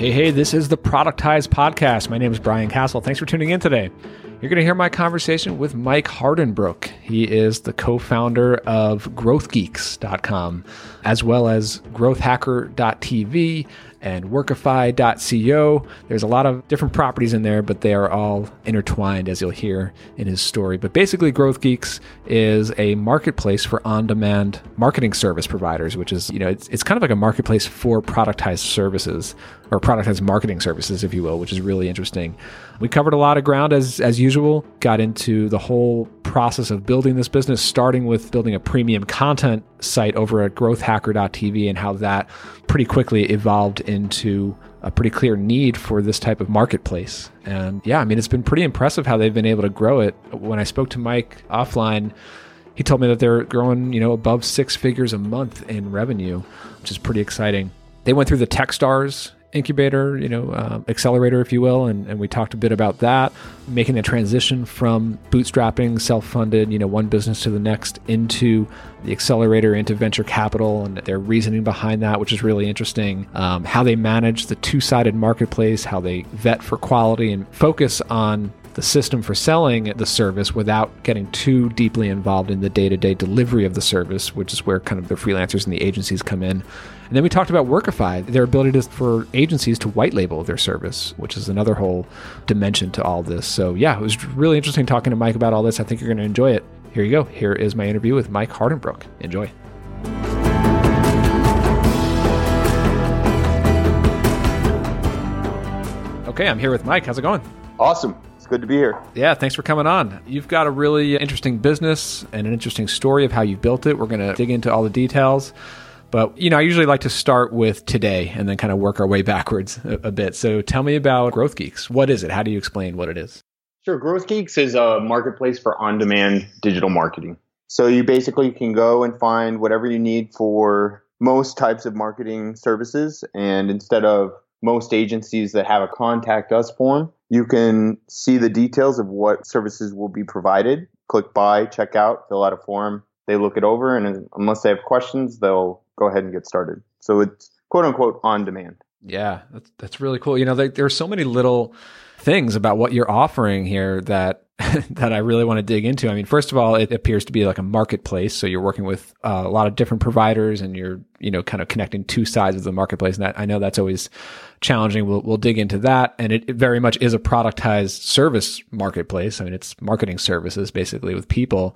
Hey, hey, this is the Productize Podcast. My name is Brian Castle. Thanks for tuning in today. You're going to hear my conversation with Mike Hardenbrook. He is the co founder of growthgeeks.com, as well as growthhacker.tv and workify.co. There's a lot of different properties in there, but they are all intertwined, as you'll hear in his story. But basically, Growth Geeks is a marketplace for on demand marketing service providers, which is, you know, it's, it's kind of like a marketplace for productized services or productized marketing services, if you will, which is really interesting. We covered a lot of ground as, as usual, got into the whole process of building this business, starting with building a premium content site over at growthhacker.tv and how that pretty quickly evolved into a pretty clear need for this type of marketplace. And yeah, I mean, it's been pretty impressive how they've been able to grow it. When I spoke to Mike offline, he told me that they're growing, you know, above six figures a month in revenue, which is pretty exciting. They went through the Techstars incubator, you know, uh, accelerator, if you will, and, and we talked a bit about that, making the transition from bootstrapping, self-funded, you know, one business to the next into the accelerator, into venture capital, and their reasoning behind that, which is really interesting. Um, how they manage the two-sided marketplace, how they vet for quality and focus on the system for selling the service without getting too deeply involved in the day-to-day delivery of the service, which is where kind of the freelancers and the agencies come in. And then we talked about Workify, their ability to, for agencies to white label their service, which is another whole dimension to all this. So, yeah, it was really interesting talking to Mike about all this. I think you're going to enjoy it. Here you go. Here is my interview with Mike Hardenbrook. Enjoy. Okay, I'm here with Mike. How's it going? Awesome. It's good to be here. Yeah, thanks for coming on. You've got a really interesting business and an interesting story of how you built it. We're going to dig into all the details. But, you know, I usually like to start with today and then kind of work our way backwards a, a, bit. So tell me about Growth Geeks. What is it? How do you explain what it is? Sure. Growth Geeks is a marketplace for on demand digital marketing. So you basically can go and find whatever you need for most types of marketing services. And instead of most agencies that have a contact us form, you can see the details of what services will be provided. Click buy, check out, fill out a form. They look it over, and unless they have questions, they'll go ahead and get started. So it's quote unquote on demand. Yeah, that's that's really cool. You know, there are so many little things about what you're offering here that that I really want to dig into. I mean, first of all, it appears to be like a marketplace, so you're working with uh, a lot of different providers, and you're you know kind of connecting two sides of the marketplace. And that, I know that's always challenging. We'll we'll dig into that, and it, it very much is a productized service marketplace. I mean, it's marketing services basically with people.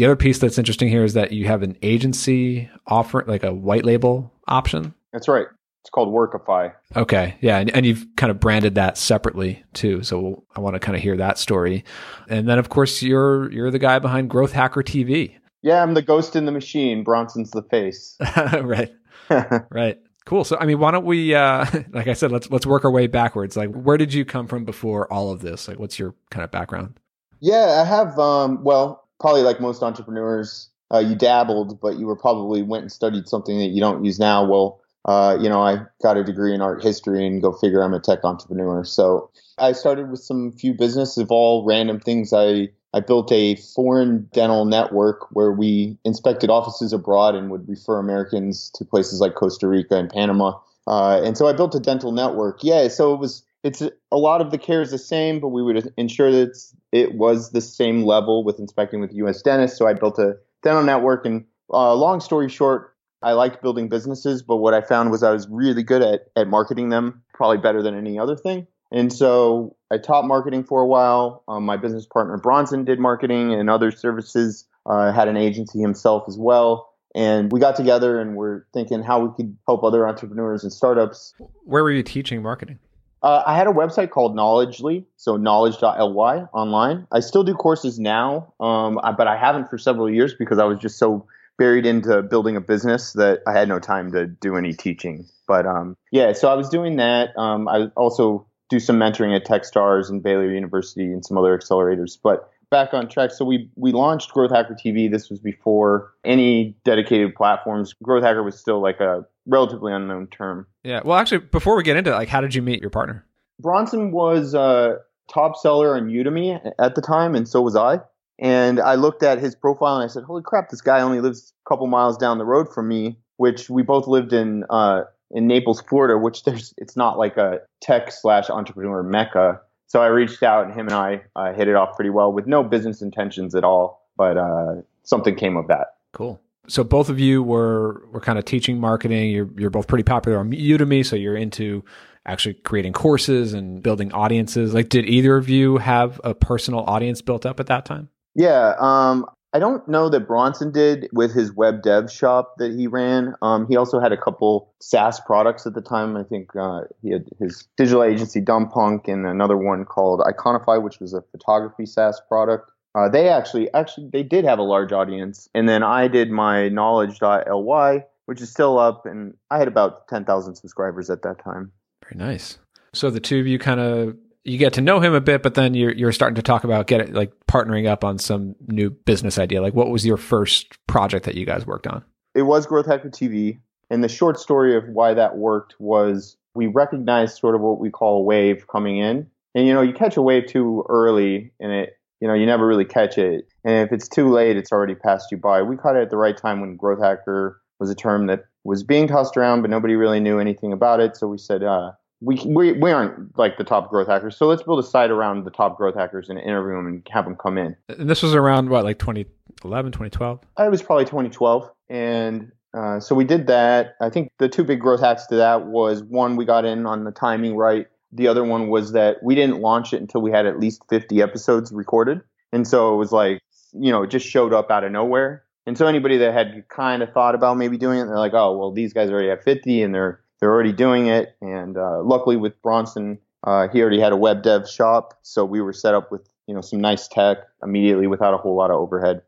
The other piece that's interesting here is that you have an agency offer, like a white label option. That's right. It's called Workify. Okay, yeah, and, and you've kind of branded that separately too. So I want to kind of hear that story. And then, of course, you're you're the guy behind Growth Hacker TV. Yeah, I'm the ghost in the machine. Bronson's the face. right, right. Cool. So, I mean, why don't we, uh, like I said, let's let's work our way backwards. Like, where did you come from before all of this? Like, what's your kind of background? Yeah, I have. Um, well, probably like most entrepreneurs, uh, you dabbled, but you were probably went and studied something that you don't use now. Well, uh, you know, I got a degree in art history and go figure I'm a tech entrepreneur. So I started with some few businesses of all random things. I, I built a foreign dental network where we inspected offices abroad and would refer Americans to places like Costa Rica and Panama. Uh, and so I built a dental network. Yeah. So it was, it's a lot of the care is the same, but we would ensure that it was the same level with inspecting with U.S. dentists. So I built a dental network. And uh, long story short, I liked building businesses, but what I found was I was really good at at marketing them, probably better than any other thing. And so I taught marketing for a while. Um, my business partner Bronson did marketing and other services. Uh, had an agency himself as well. And we got together and we're thinking how we could help other entrepreneurs and startups. Where were you teaching marketing? Uh, I had a website called Knowledgely, so knowledge.ly online. I still do courses now, um, but I haven't for several years because I was just so buried into building a business that I had no time to do any teaching. But um, yeah, so I was doing that. Um, I also do some mentoring at TechStars and Baylor University and some other accelerators. But back on track. So we we launched Growth Hacker TV. This was before any dedicated platforms. Growth Hacker was still like a relatively unknown term. Yeah. Well, actually, before we get into it, like, how did you meet your partner? Bronson was a top seller on Udemy at the time, and so was I. And I looked at his profile and I said, "Holy crap! This guy only lives a couple miles down the road from me." Which we both lived in uh, in Naples, Florida, which there's it's not like a tech slash entrepreneur mecca. So I reached out, and him and I uh, hit it off pretty well with no business intentions at all, but uh, something came of that. Cool. So both of you were were kind of teaching marketing. You're you're both pretty popular on Udemy, so you're into actually creating courses and building audiences. Like, did either of you have a personal audience built up at that time? Yeah, um, I don't know that Bronson did with his web dev shop that he ran. Um, he also had a couple SaaS products at the time. I think uh, he had his digital agency Dumpunk and another one called Iconify, which was a photography SaaS product. Uh, they actually actually they did have a large audience, and then I did my knowledge.ly, which is still up, and I had about ten thousand subscribers at that time. Very nice. So the two of you kind of you get to know him a bit, but then you're you're starting to talk about get it like partnering up on some new business idea. Like, what was your first project that you guys worked on? It was Growth Hacker TV, and the short story of why that worked was we recognized sort of what we call a wave coming in, and you know you catch a wave too early, and it you know you never really catch it, and if it's too late, it's already passed you by. We caught it at the right time when Growth Hacker was a term that was being tossed around, but nobody really knew anything about it. So we said, uh, we, we we aren't like the top growth hackers, so let's build a site around the top growth hackers and interview them and have them come in. And this was around what, like 2011, 2012? It was probably 2012, and uh, so we did that. I think the two big growth hacks to that was one, we got in on the timing right. The other one was that we didn't launch it until we had at least 50 episodes recorded, and so it was like you know it just showed up out of nowhere. And so anybody that had kind of thought about maybe doing it, they're like, oh well, these guys already have 50, and they're they're already doing it. And uh, luckily with Bronson, uh, he already had a web dev shop, so we were set up with you know some nice tech immediately without a whole lot of overhead.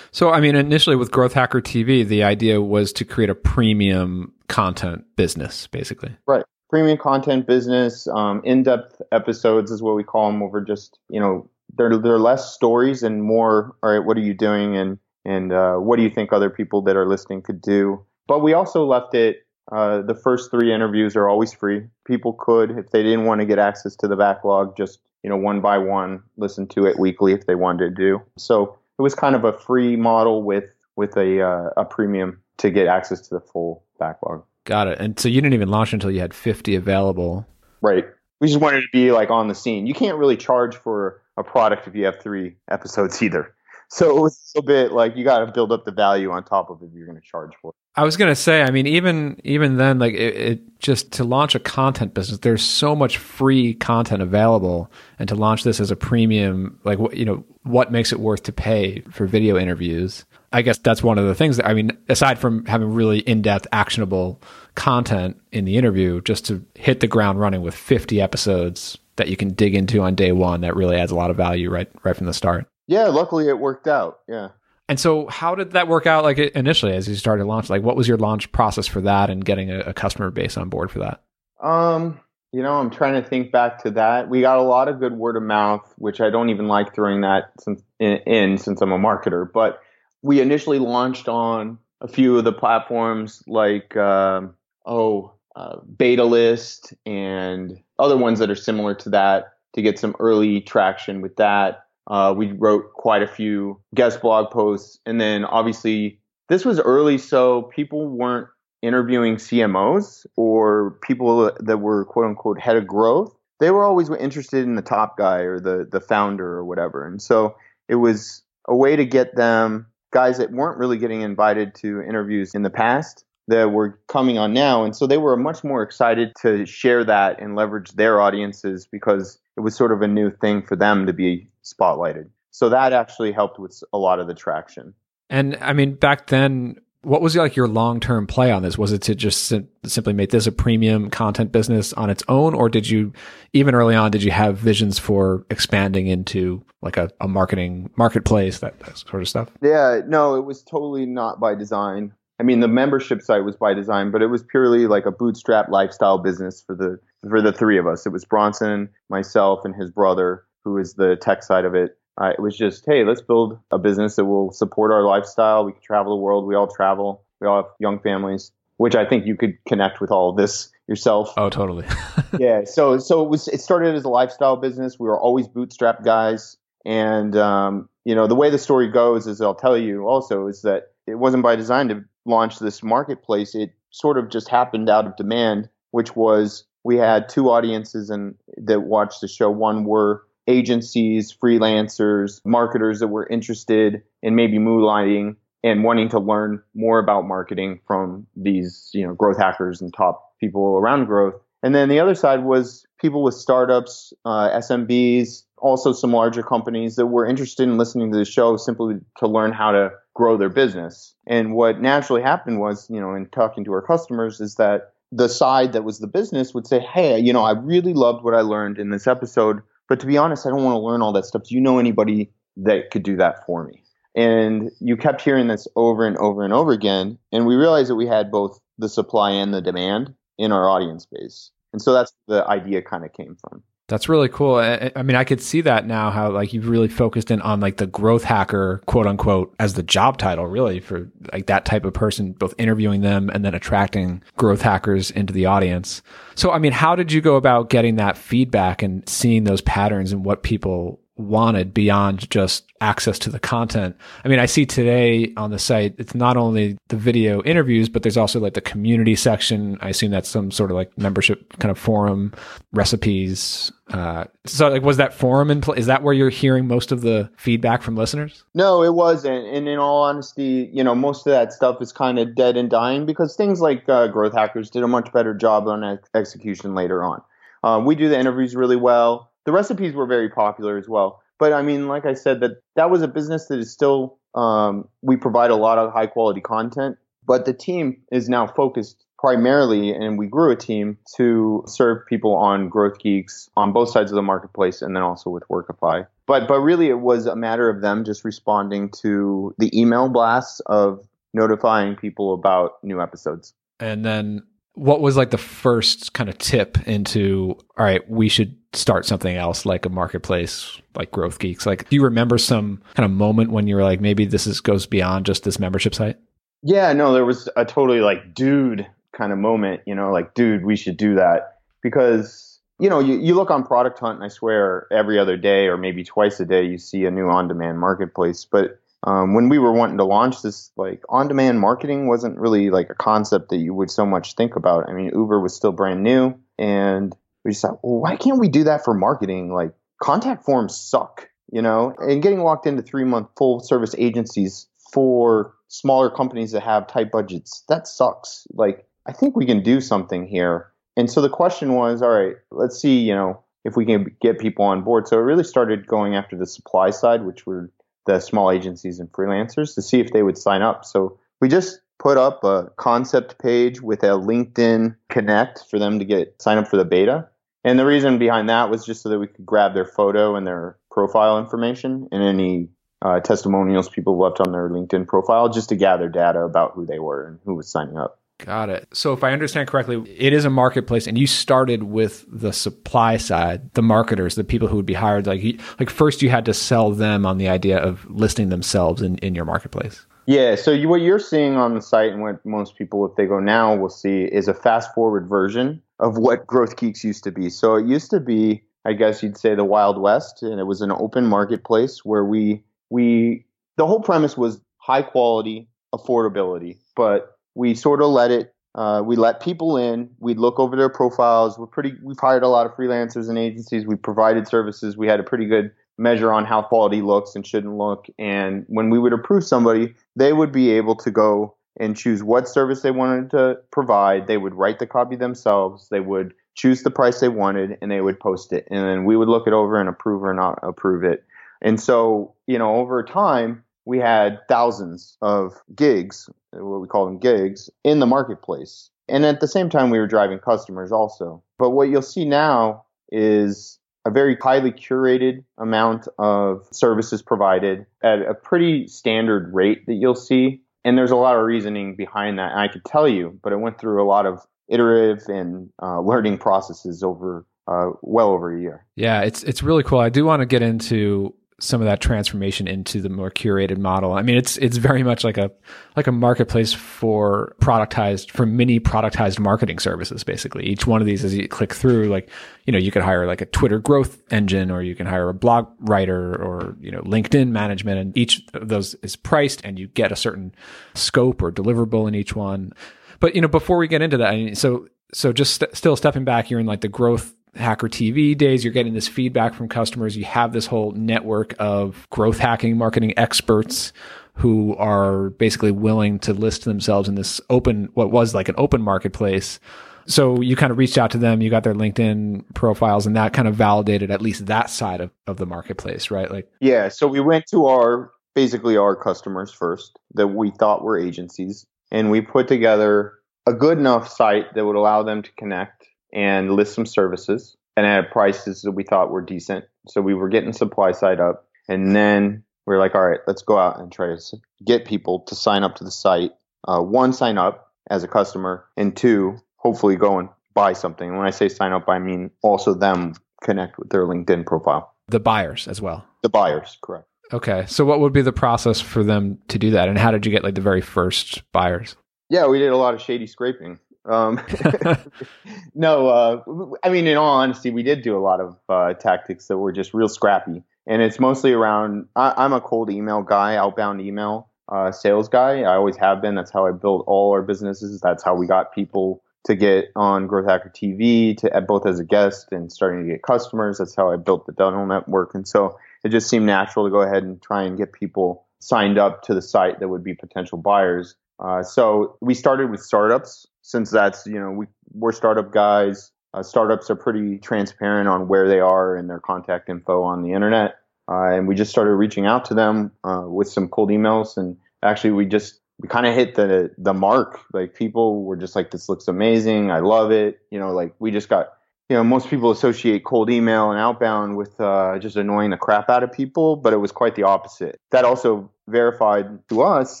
So, I mean, initially with Growth Hacker TV, the idea was to create a premium content business, basically. Right. Premium content business, um, in-depth episodes is what we call them. Over just you know, they're they're less stories and more. All right, what are you doing, and and uh, what do you think other people that are listening could do? But we also left it uh, the first three interviews are always free. People could, if they didn't want to get access to the backlog, just you know one by one listen to it weekly if they wanted to do. So it was kind of a free model with with a uh, a premium to get access to the full backlog. Got it. And so you didn't even launch until you had 50 available. Right. We just wanted to be like on the scene. You can't really charge for a product if you have three episodes either. So it was a bit like you got to build up the value on top of it if you're going to charge for it. I was gonna say, I mean, even even then, like it, it, just to launch a content business, there's so much free content available, and to launch this as a premium, like you know, what makes it worth to pay for video interviews? I guess that's one of the things that I mean, aside from having really in-depth, actionable content in the interview, just to hit the ground running with 50 episodes that you can dig into on day one, that really adds a lot of value right right from the start. Yeah, luckily it worked out. Yeah. And so, how did that work out? Like initially, as you started launch, like what was your launch process for that, and getting a, a customer base on board for that? Um, you know, I'm trying to think back to that. We got a lot of good word of mouth, which I don't even like throwing that since, in, in since I'm a marketer. But we initially launched on a few of the platforms like uh, oh, uh, BetaList and other ones that are similar to that to get some early traction with that. Uh, we wrote quite a few guest blog posts. And then obviously, this was early, so people weren't interviewing CMOs or people that were quote unquote head of growth. They were always interested in the top guy or the, the founder or whatever. And so it was a way to get them guys that weren't really getting invited to interviews in the past that were coming on now. And so they were much more excited to share that and leverage their audiences because it was sort of a new thing for them to be spotlighted. So that actually helped with a lot of the traction. And I mean, back then, what was like your long term play on this? Was it to just sim- simply make this a premium content business on its own, or did you, even early on, did you have visions for expanding into like a, a marketing marketplace, that, that sort of stuff? Yeah, no, it was totally not by design. I mean, the membership site was by design, but it was purely like a bootstrap lifestyle business for the for the three of us. It was Bronson, myself, and his brother, who is the tech side of it. Uh, it was just, hey, let's build a business that will support our lifestyle. We can travel the world. We all travel. We all have young families, which I think you could connect with all of this yourself. Oh, totally. yeah. So, so it was. It started as a lifestyle business. We were always bootstrap guys, and um, you know the way the story goes is I'll tell you also is that it wasn't by design to launch this marketplace. It sort of just happened out of demand, which was we had two audiences and that watched the show. One were agencies, freelancers, marketers that were interested in maybe moonlighting and wanting to learn more about marketing from these, you know, growth hackers and top people around growth. And then the other side was people with startups, uh, SMBs, also some larger companies that were interested in listening to the show simply to learn how to grow their business. And what naturally happened was, you know, in talking to our customers is that the side that was the business would say, Hey, you know, I really loved what I learned in this episode, but to be honest, I don't want to learn all that stuff. Do you know anybody that could do that for me? And you kept hearing this over and over and over again. And we realized that we had both the supply and the demand in our audience base. And so that's the idea kind of came from. That's really cool. I, I, mean, I could see that now how like you've really focused in on like the growth hacker, quote unquote, as the job title, really for like that type of person, both interviewing them and then attracting growth hackers into the audience. So, I mean, how did you go about getting that feedback and seeing those patterns and what people wanted beyond just access to the content. I mean, I see today on the site, it's not only the video interviews, but there's also like the community section. I assume that's some sort of like membership kind of forum, recipes. Uh, so like, was that forum in Is that where you're hearing most of the feedback from listeners? No, it wasn't. And in all honesty, you know, most of that stuff is kind of dead and dying because things like uh, Growth Hackers did a much better job on ex- execution later on. Uh, we do the interviews really well the recipes were very popular as well. But I mean, like I said, that that was a business that is still um, we provide a lot of high quality content, but the team is now focused primarily, and we grew a team to serve people on Growth Geeks on both sides of the marketplace, and then also with Workify. But but really, it was a matter of them just responding to the email blasts of notifying people about new episodes. And then what was like the first kind of tip into all right we should start something else like a marketplace like growth geeks like do you remember some kind of moment when you were like maybe this is goes beyond just this membership site yeah no there was a totally like dude kind of moment you know like dude we should do that because you know you, you look on product hunt and i swear every other day or maybe twice a day you see a new on-demand marketplace but um, when we were wanting to launch this, like on demand marketing wasn't really like a concept that you would so much think about. I mean, Uber was still brand new, and we just thought, well, why can't we do that for marketing? Like, contact forms suck, you know? And getting locked into three month full service agencies for smaller companies that have tight budgets, that sucks. Like, I think we can do something here. And so the question was, all right, let's see, you know, if we can get people on board. So it really started going after the supply side, which were the small agencies and freelancers to see if they would sign up. So we just put up a concept page with a LinkedIn connect for them to get sign up for the beta. And the reason behind that was just so that we could grab their photo and their profile information and any uh, testimonials people left on their LinkedIn profile just to gather data about who they were and who was signing up. Got it. So if I understand correctly, it is a marketplace, and you started with the supply side, the marketers, the people who would be hired. Like, like first you had to sell them on the idea of listing themselves in, in your marketplace. Yeah. So you, what you're seeing on the site, and what most people, if they go now, will see is a fast forward version of what Growth Geeks used to be. So it used to be, I guess you'd say, the Wild West, and it was an open marketplace where we we the whole premise was high quality affordability, but we sort of let it uh, we let people in we'd look over their profiles. We're pretty we've hired a lot of freelancers and agencies. We provided services. We had a pretty good measure on how quality looks and shouldn't look. And when we would approve somebody they would be able to go and choose what service they wanted to provide. They would write the copy themselves. They would choose the price they wanted and they would post it. And then we would look it over and approve or not approve it. And so you know over time we had thousands of gigs, what we call them gigs, in the marketplace. And at the same time, we were driving customers also. But what you'll see now is a very highly curated amount of services provided at a pretty standard rate that you'll see. And there's a lot of reasoning behind that. And I could tell you, but it went through a lot of iterative and uh, learning processes over uh, well over a year. Yeah, it's it's really cool. I do want to get into some of that transformation into the more curated model. I mean, it's it's very much like a like a marketplace for productized for mini productized marketing services. Basically, each one of these, as you click through, like you know, you could hire like a Twitter growth engine, or you can hire a blog writer, or you know, LinkedIn management, and each of those is priced, and you get a certain scope or deliverable in each one. But you know, before we get into that, I mean, so so just st- still stepping back, you're in like the growth hacker TV days. You're getting this feedback from customers. You have this whole network of growth hacking marketing experts who are basically willing to list themselves in this open, what was like an open marketplace. So you kind of reached out to them, you got their LinkedIn profiles, and that kind of validated at least that side of, of the marketplace, right? Like, yeah. So we went to our basically our customers first that we thought were agencies, and we put together a good enough site that would allow them to connect and list some services and at prices that we thought were decent. So we were getting supply side up, and then we are like, all right, let's go out and try to get people to sign up to the site. Uh, one, sign up as a customer, and two, hopefully go and buy something. When I say sign up, I mean also them connect with their LinkedIn profile. The buyers as well. The buyers, correct. Okay. So what would be the process for them to do that? And how did you get like the very first buyers? Yeah, we did a lot of shady scraping. Um, no, uh, I mean, in all honesty, we did do a lot of uh, tactics that were just real scrappy. And it's mostly around, I, am a cold email guy, outbound email uh, sales guy. I always have been. That's how I built all our businesses. That's how we got people to get on Growth Hacker TV, to both as a guest and starting to get customers. That's how I built the dental network. And so it just seemed natural to go ahead and try and get people signed up to the site that would be potential buyers. Uh, so we started with startups since that's, you know, we, we're startup guys. Uh, startups are pretty transparent on where they are and their contact info on the internet. Uh, and we just started reaching out to them uh, with some cold emails. And actually, we just we kind of hit the the mark. Like people were just like, "This looks amazing. I love it." You know, like we just got. You know, most people associate cold email and outbound with uh, just annoying the crap out of people, but it was quite the opposite. That also verified to us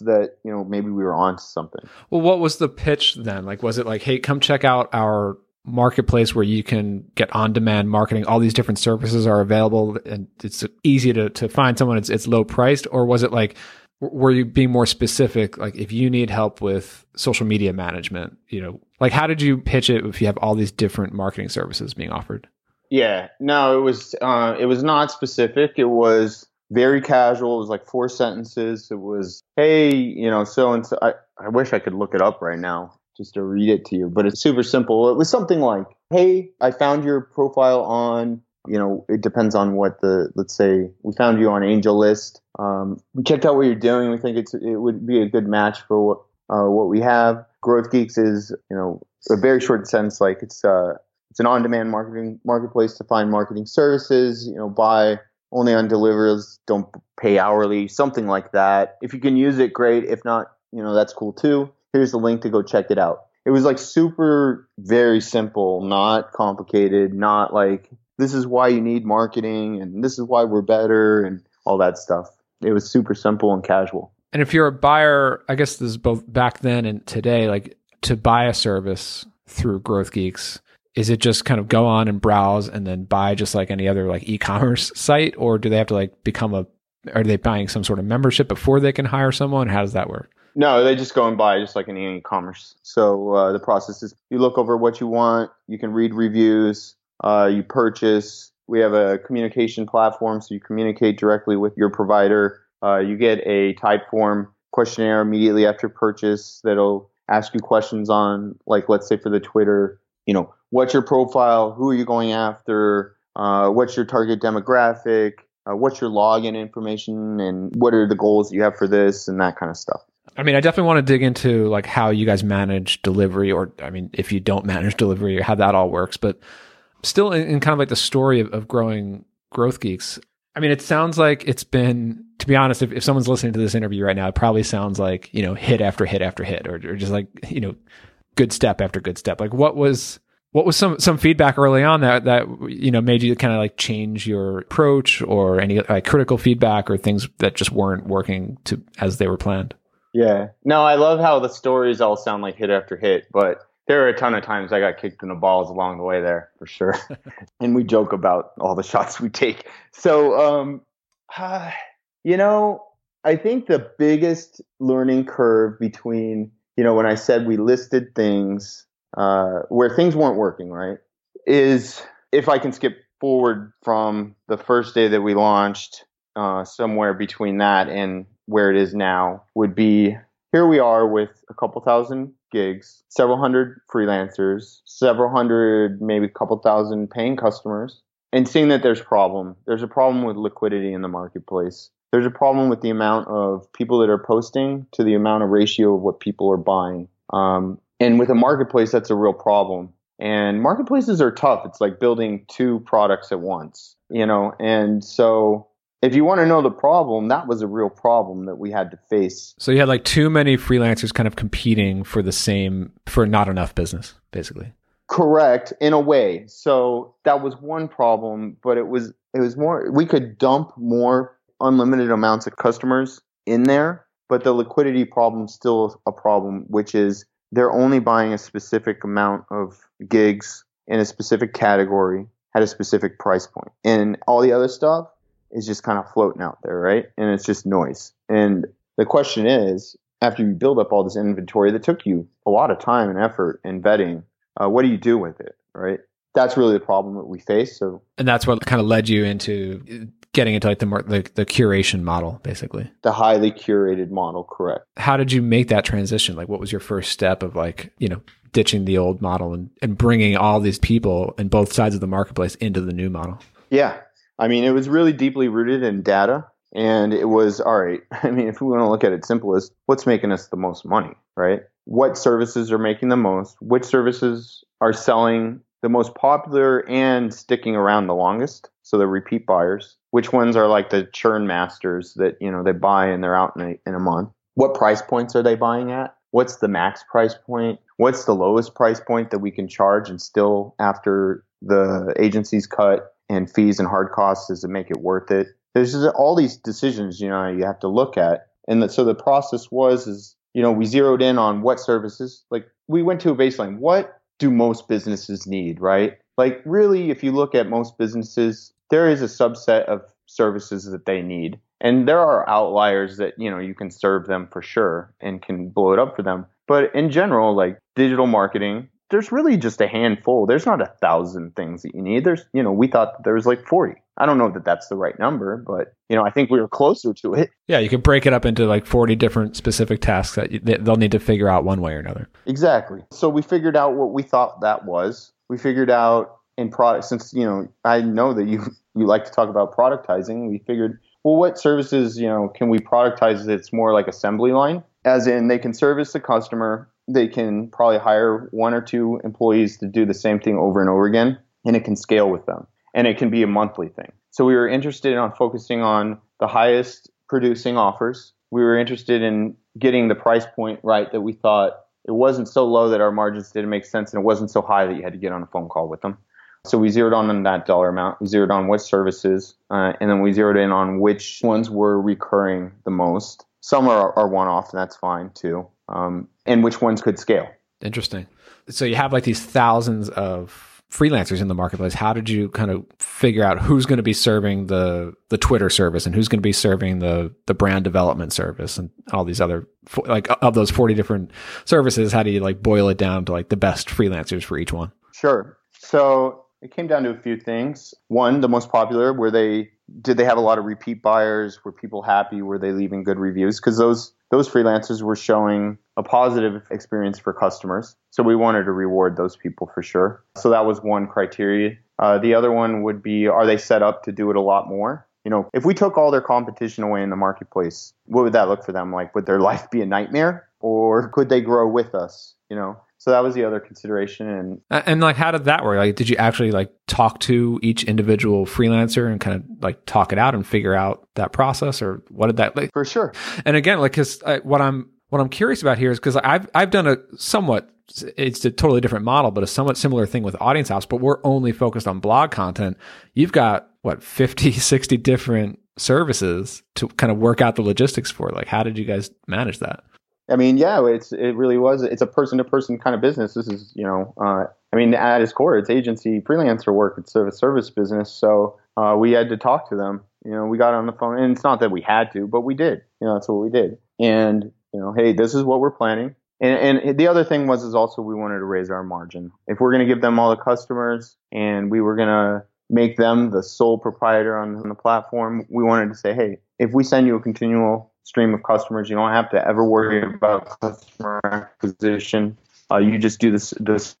that you know maybe we were onto something. Well, what was the pitch then? Like, was it like, "Hey, come check out our marketplace where you can get on demand marketing? All these different services are available and it's easy to, to find someone. It's, it's low priced. Or was it like were you being more specific? Like if you need help with social media management you know like how did you pitch it if you have all these different marketing services being offered? Yeah. No it was uh, it was not specific. It was very casual it was like four sentences it was hey you know so and so I, I wish i could look it up right now just to read it to you, but it's super simple. It was something like, Hey, I found your profile on, you know, it depends on what the, let's say we found you on AngelList. Um, we checked out what you're doing. We think it's, it would be a good match for what, uh, what we have. Growth Geeks is, you know, a very short sentence, like it's, uh, it's an on-demand marketing marketplace to find marketing services, you know, buy only on delivers, don't pay hourly, something like that. If you can use it, great. If not, you know, that's cool too here's the link to go check it out. It was like super, very simple, not complicated, not like this is why you need marketing and this is why we're better and all that stuff. It was super simple and casual. And if you're a buyer, I guess this is both back then and today, like to buy a service through Growth Geeks, is it just kind of go on and browse and then buy just like any other like e-commerce site or do they have to like become a are they buying some sort of membership before they can hire someone? How does that work? No, they just go and buy just like any e-commerce. So uh, the process is you look over what you want, you can read reviews, uh, you purchase. We have a communication platform, so you communicate directly with your provider. Uh, you get a Typeform questionnaire immediately after purchase that'll ask you questions on, like, let's say for the Twitter, you know, what's your profile, who are you going after, uh, what's your target demographic, uh, what's your login information, and what are the goals you have for this, and that kind of stuff. I mean, I definitely want to dig into like how you guys manage delivery, or I mean, if you don't manage delivery, or how that all works. But still, in, in kind of like the story of, of growing Growth Geeks, I mean, it sounds like it's been, to be honest, if, if someone's listening to this interview right now, it probably sounds like you know hit after hit after hit, or, or just like you know good step after good step. Like, what was what was some some feedback early on that that you know made you kind of like change your approach, or any like critical feedback, or things that just weren't working to as they were planned? Yeah. No, I love how the stories all sound like hit after hit, but there are a ton of times I got kicked in the balls along the way there for sure. and we joke about all the shots we take. So, um, uh, you know, I think the biggest learning curve between, you know, when I said we listed things uh, where things weren't working, right, is if I can skip forward from the first day that we launched, uh, somewhere between that and where it is now would be here we are with a couple thousand gigs, several hundred freelancers, several hundred, maybe a couple thousand paying customers, and seeing that there's problem. There's a problem with liquidity in the marketplace. There's a problem with the amount of people that are posting to the amount of ratio of what people are buying. Um, and with a marketplace, that's a real problem. And marketplaces are tough. It's like building two products at once, you know. And so if you want to know the problem, that was a real problem that we had to face. So you had like too many freelancers kind of competing for the same for not enough business, basically. Correct, in a way. So that was one problem, but it was it was more we could dump more unlimited amounts of customers in there, but the liquidity problem still a problem, which is they're only buying a specific amount of gigs in a specific category at a specific price point. And all the other stuff is just kind of floating out there, right? And it's just noise. And the question is, after you build up all this inventory that took you a lot of time and effort and vetting, uh, what do you do with it, right? That's really the problem that we face. So, and that's what kind of led you into getting into like the more the, the curation model, basically. The highly curated model, correct? How did you make that transition? Like, what was your first step of like, you know, ditching the old model and, and bringing all these people and both sides of the marketplace into the new model? Yeah, I mean, it was really deeply rooted in data. And it was, all right, I mean, if we want to look at it simplest, what's making us the most money, right? What services are making the most? Which services are selling the most popular and sticking around the longest? So the repeat buyers. Which ones are like the churn masters that, you know, they buy and they're out in a, in a month? What price points are they buying at? What's the max price point? What's the lowest price point that we can charge and still after the agency's cut and fees and hard costs does it make it worth it there's just all these decisions you know you have to look at and the, so the process was is you know we zeroed in on what services like we went to a baseline what do most businesses need right like really if you look at most businesses there is a subset of services that they need and there are outliers that you know you can serve them for sure and can blow it up for them but in general like digital marketing there's really just a handful. There's not a thousand things that you need. There's, you know, we thought there was like 40. I don't know that that's the right number, but you know, I think we were closer to it. Yeah, you could break it up into like 40 different specific tasks that they'll need to figure out one way or another. Exactly. So we figured out what we thought that was. We figured out in product since, you know, I know that you you like to talk about productizing. We figured, well, what services, you know, can we productize that's more like assembly line? As in they can service the customer they can probably hire one or two employees to do the same thing over and over again, and it can scale with them. And it can be a monthly thing. So we were interested in focusing on the highest producing offers. We were interested in getting the price point right that we thought it wasn't so low that our margins didn't make sense, and it wasn't so high that you had to get on a phone call with them. So we zeroed on that dollar amount. We zeroed on what services, uh, and then we zeroed in on which ones were recurring the most. Some are, are one off, and that's fine too um, and which ones could scale. Interesting. So you have like these thousands of freelancers in the marketplace. How did you kind of figure out who's going to be serving the the Twitter service and who's going to be serving the the brand development service and all these other like of those 40 different services, how do you like boil it down to like the best freelancers for each one? Sure. So it came down to a few things. One, the most popular, were they did they have a lot of repeat buyers? Were people happy? Were they leaving good reviews? Because those those freelancers were showing a positive experience for customers. So we wanted to reward those people for sure. So that was one criteria. Uh, the other one would be are they set up to do it a lot more? You know, if we took all their competition away in the marketplace, what would that look for them like? Would their life be a nightmare or could they grow with us? You know, so that was the other consideration and and like how did that work? Like did you actually like talk to each individual freelancer and kind of like talk it out and figure out that process or what did that like for sure. And again like because uh, what i'm what i'm curious about here is because i've i've done a somewhat it's a totally different model but a somewhat similar thing with Audience Ops but we're only focused on blog content. You've got what 50 60 different services to kind of work out the logistics for. Like how did you guys manage that I mean, yeah, it's it really was. It's a person to person kind of business. This is, you know, uh, I mean, at its core, it's agency freelancer work. It's a service business. So uh, we had to talk to them. You know, we got on the phone, and it's not that we had to, but we did. You know, that's what we did. And you know, hey, this is what we're planning. And, and the other thing was is also we wanted to raise our margin. If we're going to give them all the customers, and we were going to make them the sole proprietor on, on the platform, we wanted to say, hey, if we send you a continual stream of customers. You don't have to ever worry about customer acquisition. Uh, you just do this this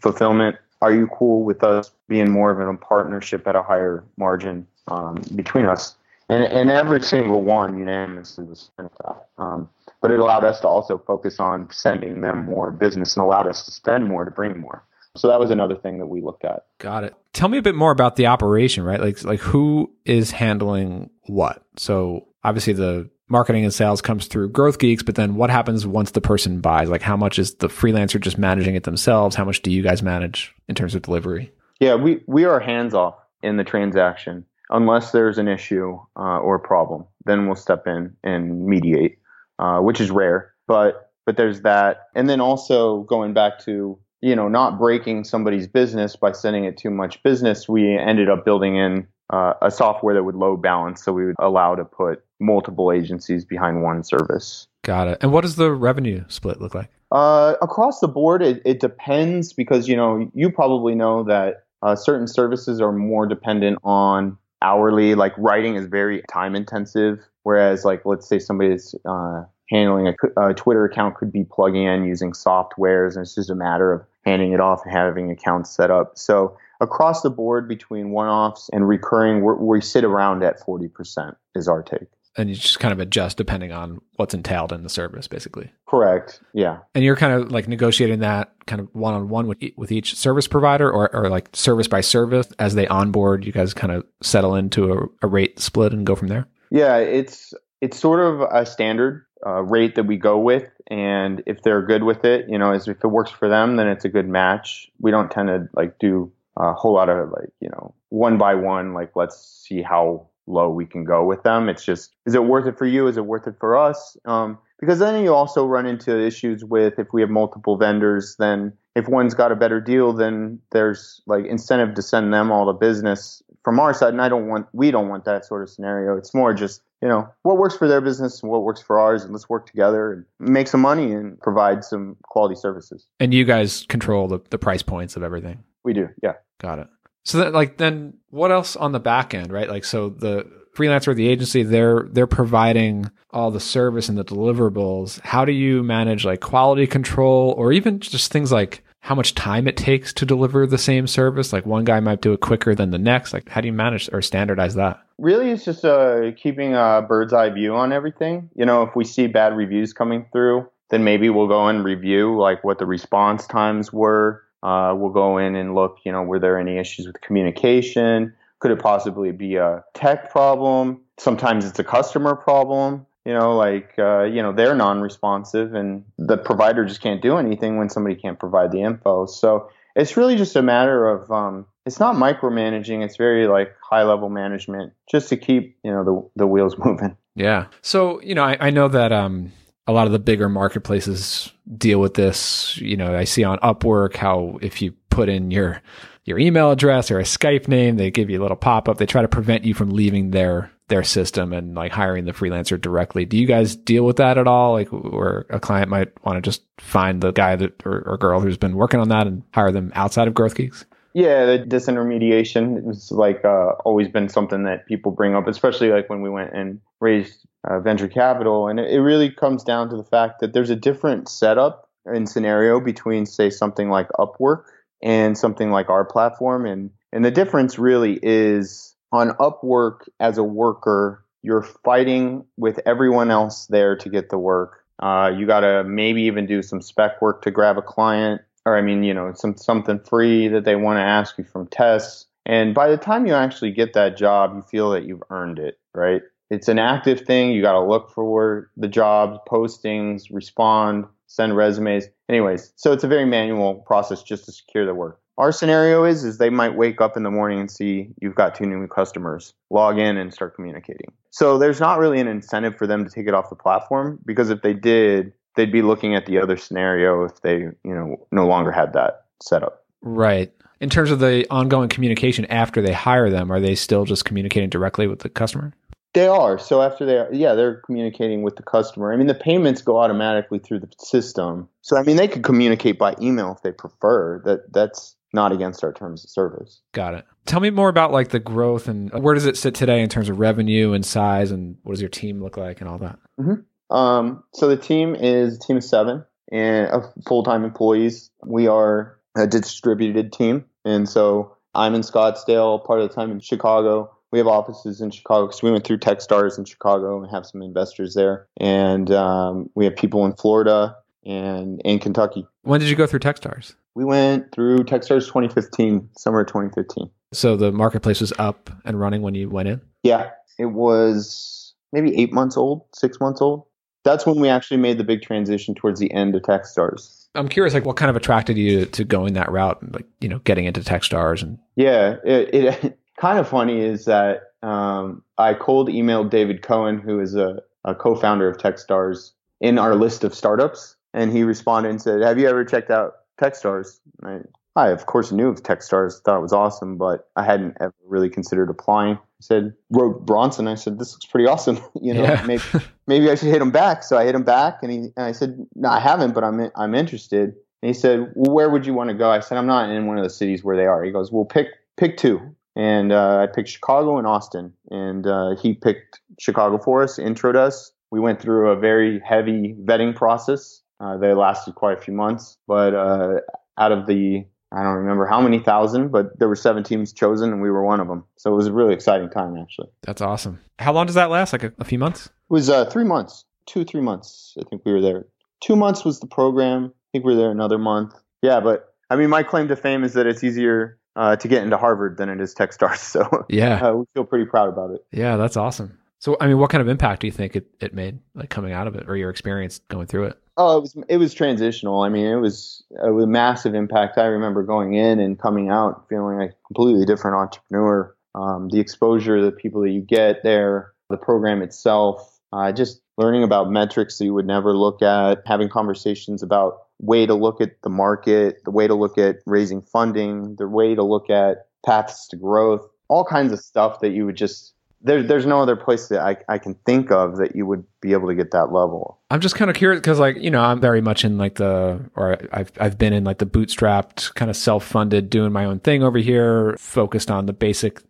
fulfillment. Are you cool with us being more of a partnership at a higher margin um, between us? And, and every single one unanimously was that. Um, but it allowed us to also focus on sending them more business and allowed us to spend more to bring more. So that was another thing that we looked at. Got it. Tell me a bit more about the operation, right? Like like who is handling what? So obviously the marketing and sales comes through Growth Geeks, but then what happens once the person buys? Like how much is the freelancer just managing it themselves? How much do you guys manage in terms of delivery? Yeah, we we are hands off in the transaction unless there's an issue uh, or a problem. Then we'll step in and mediate, uh, which is rare, but but there's that. And then also going back to you know, not breaking somebody's business by sending it too much business, we ended up building in uh, a software that would load balance so we would allow to put multiple agencies behind one service. Got it. And what does the revenue split look like? Uh, across the board, it, it, depends because, you know, you probably know that uh, certain services are more dependent on hourly, like writing is very time intensive. Whereas, like, let's say somebody's uh, handling a, a, Twitter account could be plugging in using softwares, and it's just a matter of handing it off and having accounts set up. So across the board, between one-offs and recurring, we sit around at forty percent is our take. And you just kind of adjust depending on what's entailed in the service, basically. Correct. Yeah. And you're kind of like negotiating that kind of one on one with with each service provider, or or like service by service as they onboard. You guys kind of settle into a, a rate split and go from there. Yeah, it's it's sort of a standard uh, rate that we go with, and if they're good with it, you know, as if it works for them, then it's a good match. We don't tend to like do a whole lot of like you know one by one. Like let's see how low we can go with them. It's just is it worth it for you? Is it worth it for us? Um, because then you also run into issues with if we have multiple vendors, then if one's got a better deal, then there's like incentive to send them all the business from our side. And I don't want we don't want that sort of scenario. It's more just you know, what works for their business and what works for ours, and let's work together and make some money and provide some quality services. And you guys control the, the price points of everything. We do, yeah. Got it. So that like then what else on the back end, right? Like so the freelancer or the agency, they're they're providing all the service and the deliverables. How do you manage like quality control or even just things like how much time it takes to deliver the same service. Like one guy might do it quicker than the next. Like how do you manage or standardize that? Really, it's just uh, keeping a bird's eye view on everything. You know, if we see bad reviews coming through, then maybe we'll go and review like what the response times were. Uh, we'll go in and look. You know, were there any issues with communication? Could it possibly be a tech problem? Sometimes it's a customer problem you know like uh, you know they're non-responsive and the provider just can't do anything when somebody can't provide the info so it's really just a matter of um, it's not micromanaging it's very like high level management just to keep you know the, the wheels moving yeah so you know i, I know that um, a lot of the bigger marketplaces deal with this you know i see on upwork how if you put in your your email address or a skype name they give you a little pop-up they try to prevent you from leaving their their system and like hiring the freelancer directly. Do you guys deal with that at all? Like, where a client might want to just find the guy that or, or girl who's been working on that and hire them outside of Growth Geeks? Yeah, the disintermediation is like uh, always been something that people bring up, especially like when we went and raised uh, venture capital. And it, it really comes down to the fact that there's a different setup and scenario between, say, something like Upwork and something like our platform. And and the difference really is on Upwork as a worker, you're fighting with everyone else there to get the work. Uh, you got to maybe even do some spec work to grab a client, or I mean, you know, some something free that they want to ask you from tests. And by the time you actually get that job, you feel that you've earned it, right? It's an active thing. You got to look for the jobs, postings, respond, send resumes. Anyways, so it's a very manual process just to secure the work. Our scenario is is they might wake up in the morning and see you've got two new customers, log in and start communicating. So there's not really an incentive for them to take it off the platform because if they did, they'd be looking at the other scenario if they, you know, no longer had that set up. Right. In terms of the ongoing communication after they hire them, are they still just communicating directly with the customer? They are. So after they, are, yeah, they're communicating with the customer. I mean, the payments go automatically through the system. So I mean, they could communicate by email if they prefer. That that's not against our terms of service. Got it. Tell me more about like the growth and where does it sit today in terms of revenue and size, and what does your team look like and all that. Mm-hmm. Um, so the team is a team of seven and uh, full time employees. We are a distributed team, and so I'm in Scottsdale part of the time in Chicago. We have offices in Chicago because we went through TechStars in Chicago and have some investors there, and um, we have people in Florida and in Kentucky. When did you go through TechStars? We went through TechStars 2015, summer 2015. So the marketplace was up and running when you went in? Yeah, it was maybe eight months old, six months old. That's when we actually made the big transition towards the end of TechStars. I'm curious, like, what kind of attracted you to going that route, like, you know, getting into TechStars and. Yeah, it, it kind of funny is that um, I cold emailed David Cohen, who is a, a co-founder of TechStars, in our list of startups, and he responded and said, "Have you ever checked out TechStars?" I, I, of course, knew of TechStars, thought it was awesome, but I hadn't ever really considered applying. He said, wrote Bronson. I said, this looks pretty awesome. you know, yeah. maybe, maybe I should hit him back. So I hit him back, and he, and I said, no, I haven't, but I'm, I'm interested. And he said, well, where would you want to go? I said, I'm not in one of the cities where they are. He goes, well, pick, pick two. And uh, I picked Chicago and Austin, and uh, he picked Chicago for us, introed us. We went through a very heavy vetting process. Uh, they lasted quite a few months, but uh, out of the I don't remember how many thousand, but there were seven teams chosen, and we were one of them. So it was a really exciting time, actually. That's awesome. How long does that last? Like a, a few months? It was uh, three months, two three months. I think we were there. Two months was the program. I think we were there another month. Yeah, but I mean, my claim to fame is that it's easier uh, to get into Harvard than it is TechStars. So yeah, uh, we feel pretty proud about it. Yeah, that's awesome. So, I mean, what kind of impact do you think it, it made, like coming out of it, or your experience going through it? Oh, it was it was transitional. I mean, it was a massive impact. I remember going in and coming out feeling like a completely different entrepreneur. Um, the exposure, the people that you get there, the program itself, uh, just learning about metrics that you would never look at, having conversations about way to look at the market, the way to look at raising funding, the way to look at paths to growth, all kinds of stuff that you would just there, there's no other place that I, I can think of that you would be able to get that level. I'm just kind of curious because, like, you know, I'm very much in like the, or I've I've been in like the bootstrapped kind of self funded, doing my own thing over here, focused on the basic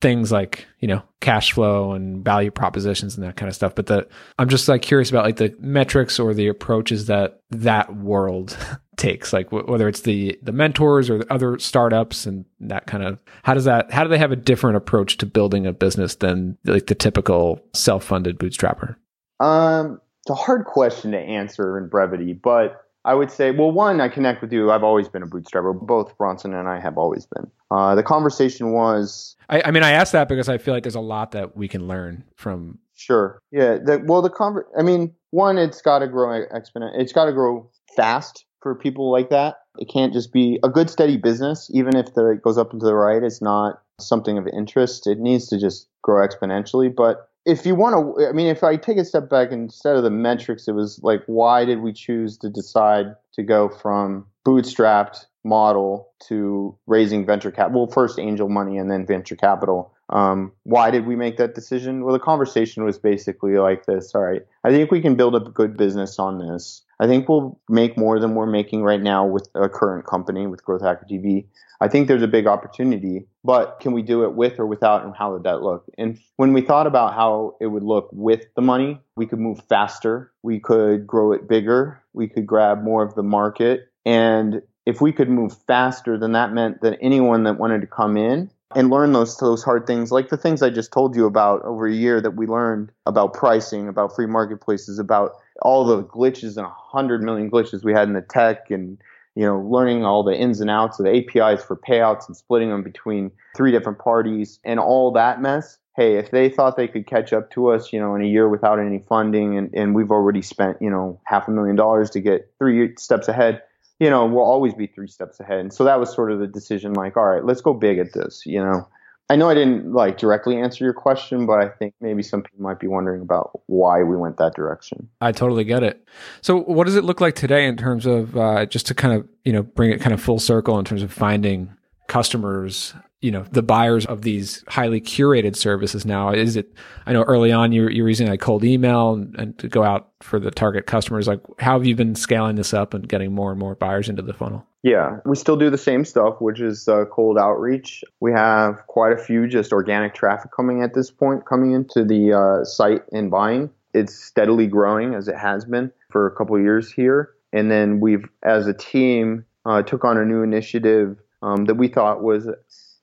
things like you know cash flow and value propositions and that kind of stuff but the i'm just like curious about like the metrics or the approaches that that world takes like w- whether it's the the mentors or the other startups and that kind of how does that how do they have a different approach to building a business than like the typical self-funded bootstrapper um it's a hard question to answer in brevity but I would say, well, one, I connect with you. I've always been a bootstrapper. Both Bronson and I have always been. Uh, the conversation was. I, I, mean, I asked that because I feel like there's a lot that we can learn from. Sure. Yeah. The, well, the conver- I mean, one, it's got to grow exponent. It's got to grow fast for people like that. It can't just be a good steady business, even if the, it goes up and to the right. It's not something of interest. It needs to just grow exponentially. But if you want to, I mean, if I take a step back instead of the metrics, it was like, why did we choose to decide to go from bootstrapped model to raising venture capital? Well, first angel money and then venture capital. Um, why did we make that decision? Well, the conversation was basically like this. All right, I think we can build a good business on this. I think we'll make more than we're making right now with a current company with Growth Hacker TV. I think there's a big opportunity, but can we do it with or without, and how would that look? And when we thought about how it would look with the money, we could move faster, we could grow it bigger, we could grab more of the market. And if we could move faster, then that meant that anyone that wanted to come in and learn those those hard things like the things I just told you about over a year that we learned about pricing, about free marketplaces, about all the glitches and hundred million glitches we had in the tech and you know, learning all the ins and outs of the APIs for payouts and splitting them between three different parties and all that mess. Hey, if they thought they could catch up to us, you know, in a year without any funding and, and we've already spent, you know, half a million dollars to get three steps ahead, you know, we'll always be three steps ahead. And so that was sort of the decision like, all right, let's go big at this, you know. I know I didn't like directly answer your question, but I think maybe some people might be wondering about why we went that direction. I totally get it. So, what does it look like today in terms of uh, just to kind of you know bring it kind of full circle in terms of finding customers? You know, the buyers of these highly curated services now. Is it? I know early on you you were using like cold email and, and to go out for the target customers. Like, how have you been scaling this up and getting more and more buyers into the funnel? Yeah, we still do the same stuff, which is uh, cold outreach. We have quite a few just organic traffic coming at this point, coming into the uh, site and buying. It's steadily growing as it has been for a couple years here. And then we've, as a team, uh, took on a new initiative um, that we thought was,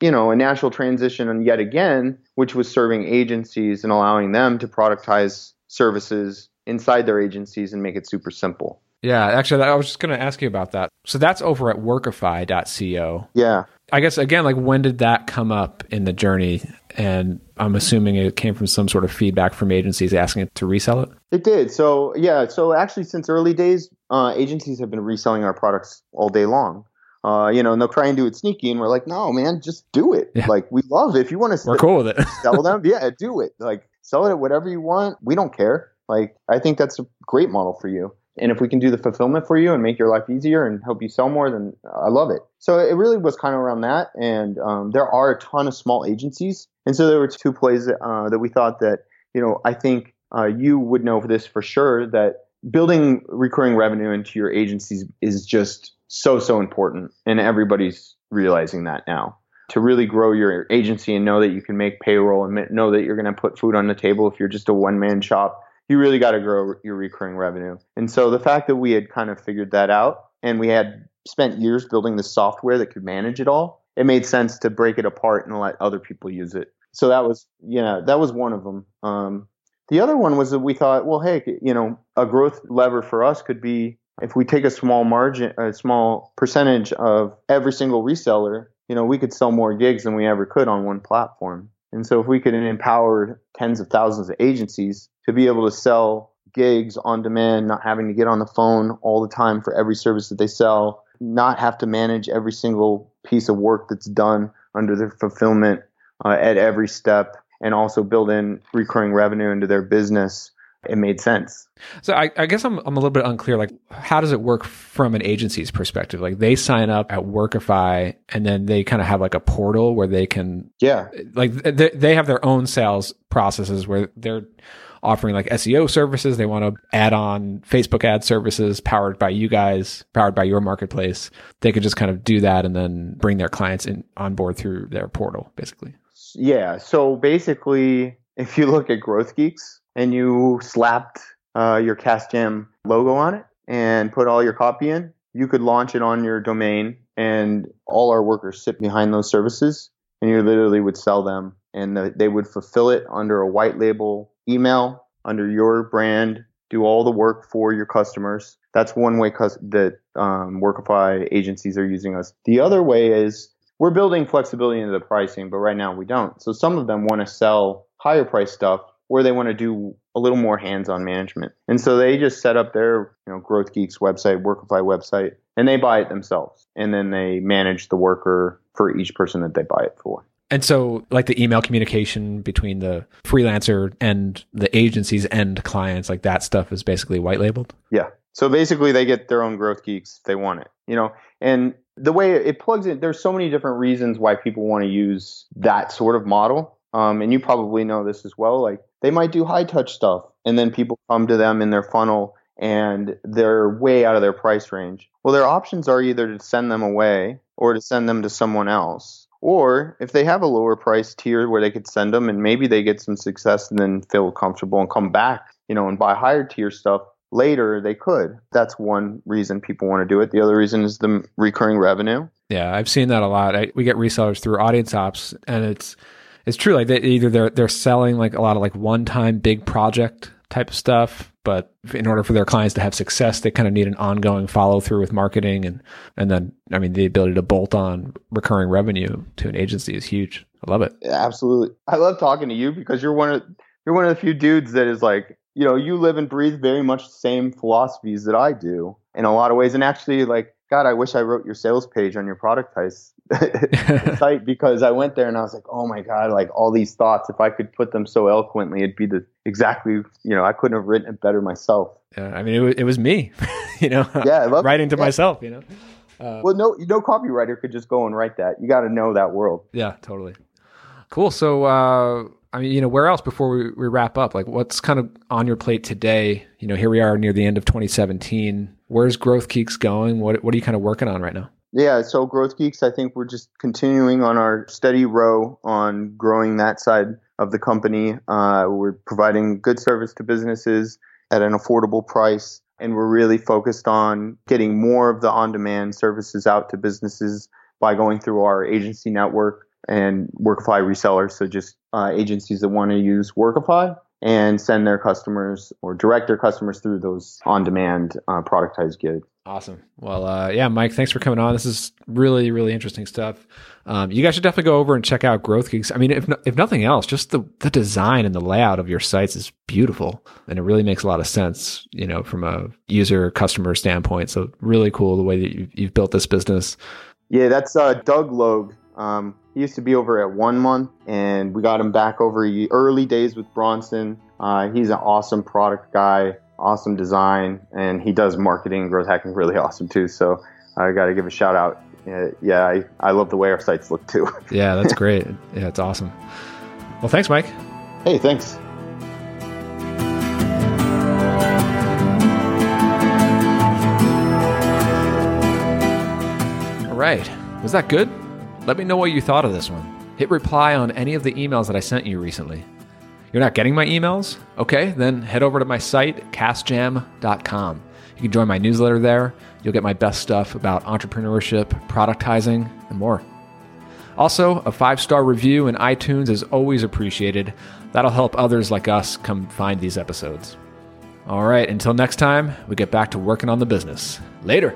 you know, a natural transition, and yet again, which was serving agencies and allowing them to productize services inside their agencies and make it super simple. Yeah, actually, I was just going to ask you about that. So that's over at workify.co. Yeah. I guess, again, like when did that come up in the journey? And I'm assuming it came from some sort of feedback from agencies asking it to resell it? It did. So, yeah. So, actually, since early days, uh, agencies have been reselling our products all day long. Uh, you know, and they'll try and do it sneaky, and we're like, no, man, just do it. Yeah. Like, we love it. If you want to We're cool with it. sell them, yeah, do it. Like, sell it at whatever you want. We don't care. Like, I think that's a great model for you. And if we can do the fulfillment for you and make your life easier and help you sell more, then I love it. So it really was kind of around that. And um, there are a ton of small agencies. And so there were two plays uh, that we thought that, you know, I think uh, you would know this for sure that building recurring revenue into your agencies is just so, so important. And everybody's realizing that now. To really grow your agency and know that you can make payroll and know that you're going to put food on the table if you're just a one man shop you really got to grow your recurring revenue. And so the fact that we had kind of figured that out and we had spent years building the software that could manage it all, it made sense to break it apart and let other people use it. So that was, you know, that was one of them. Um, the other one was that we thought, well, hey, you know, a growth lever for us could be if we take a small margin, a small percentage of every single reseller, you know, we could sell more gigs than we ever could on one platform. And so if we could empower tens of thousands of agencies to be able to sell gigs on demand, not having to get on the phone all the time for every service that they sell, not have to manage every single piece of work that's done under their fulfillment uh, at every step, and also build in recurring revenue into their business. It made sense. So I, I guess I'm I'm a little bit unclear. Like, how does it work from an agency's perspective? Like, they sign up at Workify, and then they kind of have like a portal where they can, Yeah. like, they, they have their own sales processes where they're offering like SEO services. They want to add on Facebook ad services powered by you guys, powered by your marketplace. They could just kind of do that and then bring their clients in on board through their portal, basically. Yeah. So basically, if you look at Growth Geeks and you slapped uh, your CasJam logo on it and put all your copy in, you could launch it on your domain, and all our workers sit behind those services, and you literally would sell them, and the, they would fulfill it under a white label email under your brand, do all the work for your customers. That's one way cus- that um, Workify agencies are using us. The other way is we're building flexibility into the pricing, but right now we don't. So some of them want to sell higher price stuff where they want to do a little more hands-on management. And so they just set up their, you know, Growth Geeks website, Workify website, and they buy it themselves. And then they manage the worker for each person that they buy it for. And so, like the email communication between the freelancer and the agency's end clients, like that stuff is basically white labeled. Yeah. So basically, they get their own growth geeks if they want it, you know. And the way it plugs in, there's so many different reasons why people want to use that sort of model. Um, and you probably know this as well. Like they might do high touch stuff, and then people come to them in their funnel, and they're way out of their price range. Well, their options are either to send them away or to send them to someone else. Or if they have a lower price tier where they could send them and maybe they get some success and then feel comfortable and come back, you know, and buy higher tier stuff later, they could. That's one reason people want to do it. The other reason is the recurring revenue. Yeah, I've seen that a lot. I, we get resellers through Audience Ops, and it's it's true. Like they, either they're they're selling like a lot of like one time big project type of stuff, but in order for their clients to have success, they kind of need an ongoing follow through with marketing, and and then I mean the ability to bolt on recurring revenue to an agency is huge. I love it. Absolutely. I love talking to you because you're one of you're one of the few dudes that is like, you know, you live and breathe very much the same philosophies that I do in a lot of ways. And actually like, God, I wish I wrote your sales page on your productize site because I went there and I was like, oh my God, like all these thoughts, if I could put them so eloquently, it'd be the exactly, you know, I couldn't have written it better myself. Yeah, I mean, it was, it was me, you know, Yeah, writing to yeah. myself, you know. Uh, Well, no, no copywriter could just go and write that. You got to know that world. Yeah, totally. Cool. So, uh, I mean, you know, where else before we, we wrap up? Like, what's kind of on your plate today? You know, here we are near the end of 2017. Where's Growth Geeks going? What What are you kind of working on right now? Yeah, so Growth Geeks, I think we're just continuing on our steady row on growing that side of the company. Uh, we're providing good service to businesses at an affordable price, and we're really focused on getting more of the on demand services out to businesses by going through our agency network and Workify resellers. So just uh, agencies that want to use Workify and send their customers or direct their customers through those on-demand uh, productized gigs. Awesome. Well, uh, yeah, Mike, thanks for coming on. This is really, really interesting stuff. Um, you guys should definitely go over and check out Growth Geeks. I mean, if no, if nothing else, just the the design and the layout of your sites is beautiful, and it really makes a lot of sense. You know, from a user customer standpoint. So really cool the way that you've, you've built this business. Yeah, that's uh, Doug Logue. Um, he used to be over at One Month, and we got him back over early days with Bronson. Uh, he's an awesome product guy, awesome design, and he does marketing and growth hacking really awesome too. So I got to give a shout out. Uh, yeah, I, I love the way our sites look too. yeah, that's great. Yeah, it's awesome. Well, thanks, Mike. Hey, thanks. All right. Was that good? Let me know what you thought of this one. Hit reply on any of the emails that I sent you recently. You're not getting my emails? Okay, then head over to my site, casjam.com. You can join my newsletter there. You'll get my best stuff about entrepreneurship, productizing, and more. Also, a five star review in iTunes is always appreciated. That'll help others like us come find these episodes. All right, until next time, we get back to working on the business. Later.